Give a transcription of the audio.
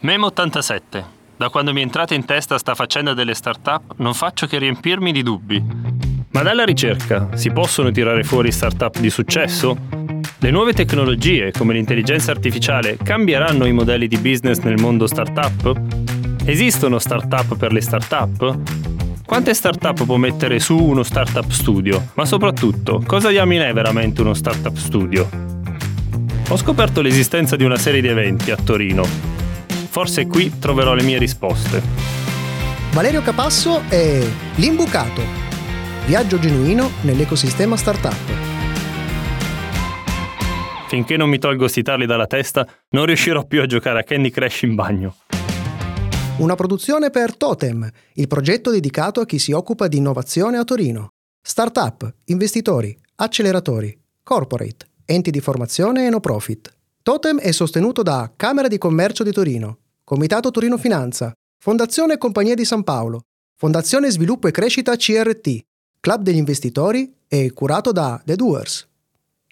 Memo 87. Da quando mi è entrata in testa sta faccenda delle start-up non faccio che riempirmi di dubbi. Ma dalla ricerca si possono tirare fuori start-up di successo? Le nuove tecnologie, come l'intelligenza artificiale, cambieranno i modelli di business nel mondo start-up? Esistono start-up per le start-up? Quante start-up può mettere su uno startup studio? Ma soprattutto, cosa diamine è veramente uno startup studio? Ho scoperto l'esistenza di una serie di eventi a Torino. Forse qui troverò le mie risposte. Valerio Capasso è L'Imbucato. Viaggio genuino nell'ecosistema startup. Finché non mi tolgo sti tarli dalla testa, non riuscirò più a giocare a Candy Crush in bagno. Una produzione per Totem, il progetto dedicato a chi si occupa di innovazione a Torino. Startup, investitori, acceleratori, corporate, enti di formazione e no profit. Totem è sostenuto da Camera di Commercio di Torino, Comitato Torino Finanza, Fondazione Compagnia di San Paolo, Fondazione Sviluppo e Crescita CRT, Club degli Investitori e curato da The Doers.